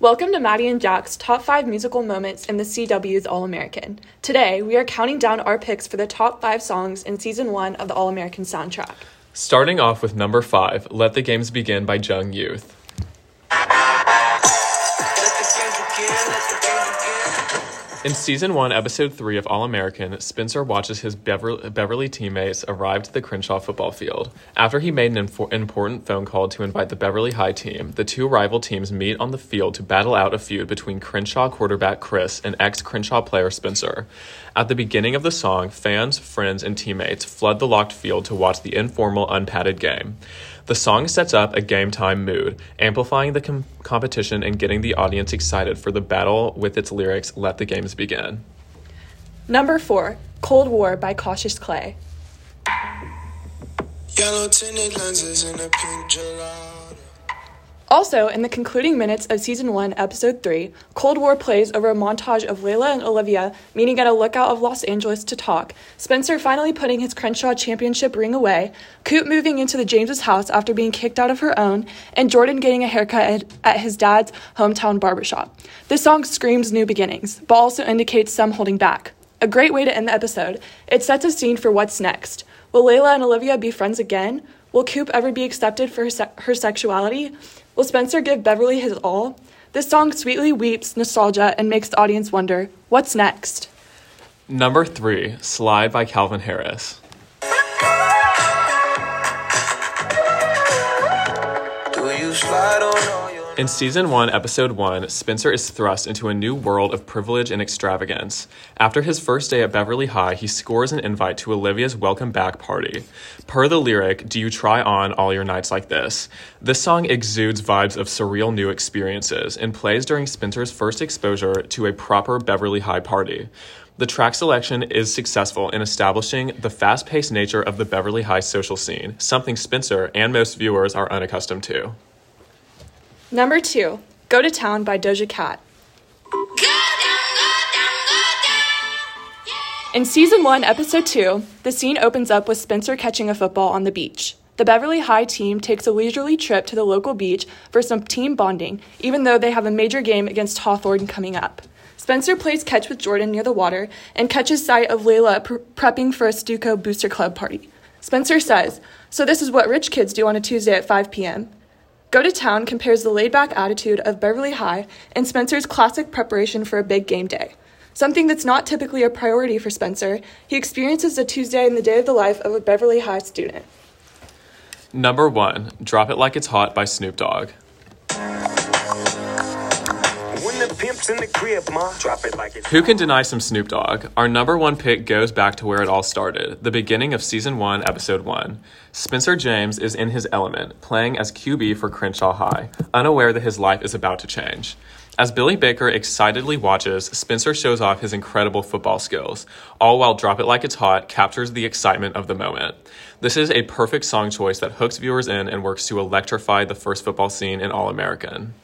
Welcome to Maddie and Jack's top five musical moments in the CW's All American. Today, we are counting down our picks for the top five songs in season one of the All American soundtrack. Starting off with number five, Let the Games Begin by Jung Youth. In season one, episode three of All American, Spencer watches his Bever- Beverly teammates arrive to the Crenshaw football field. After he made an infor- important phone call to invite the Beverly High team, the two rival teams meet on the field to battle out a feud between Crenshaw quarterback Chris and ex Crenshaw player Spencer. At the beginning of the song, fans, friends, and teammates flood the locked field to watch the informal, unpadded game. The song sets up a game time mood, amplifying the com- competition and getting the audience excited for the battle with its lyrics, Let the Games Begin. Number four, Cold War by Cautious Clay. Yellow tinted lenses in a pink gelato. Also, in the concluding minutes of season one, episode three, Cold War plays over a montage of Layla and Olivia meeting at a lookout of Los Angeles to talk, Spencer finally putting his Crenshaw championship ring away, Coop moving into the James's house after being kicked out of her own, and Jordan getting a haircut at, at his dad's hometown barbershop. This song screams new beginnings, but also indicates some holding back. A great way to end the episode. It sets a scene for what's next. Will Layla and Olivia be friends again? Will Coop ever be accepted for her, se- her sexuality? Will Spencer give Beverly his all? This song sweetly weeps nostalgia and makes the audience wonder what's next? Number three, Slide by Calvin Harris. In season one, episode one, Spencer is thrust into a new world of privilege and extravagance. After his first day at Beverly High, he scores an invite to Olivia's welcome back party. Per the lyric, Do you try on all your nights like this? This song exudes vibes of surreal new experiences and plays during Spencer's first exposure to a proper Beverly High party. The track selection is successful in establishing the fast paced nature of the Beverly High social scene, something Spencer and most viewers are unaccustomed to. Number two, Go to Town by Doja Cat. In season one, episode two, the scene opens up with Spencer catching a football on the beach. The Beverly High team takes a leisurely trip to the local beach for some team bonding, even though they have a major game against Hawthorne coming up. Spencer plays catch with Jordan near the water and catches sight of Layla pre- prepping for a Stuco Booster Club party. Spencer says, So this is what rich kids do on a Tuesday at 5 p.m. Go to Town compares the laid back attitude of Beverly High and Spencer's classic preparation for a big game day. Something that's not typically a priority for Spencer, he experiences a Tuesday in the day of the life of a Beverly High student. Number one, Drop It Like It's Hot by Snoop Dogg. Pimp's in the crib, ma, drop it like it's Who can deny some Snoop Dogg? Our number one pick goes back to where it all started, the beginning of season one, episode one. Spencer James is in his element, playing as QB for Crenshaw High, unaware that his life is about to change. As Billy Baker excitedly watches, Spencer shows off his incredible football skills, all while Drop It Like It's Hot captures the excitement of the moment. This is a perfect song choice that hooks viewers in and works to electrify the first football scene in All American.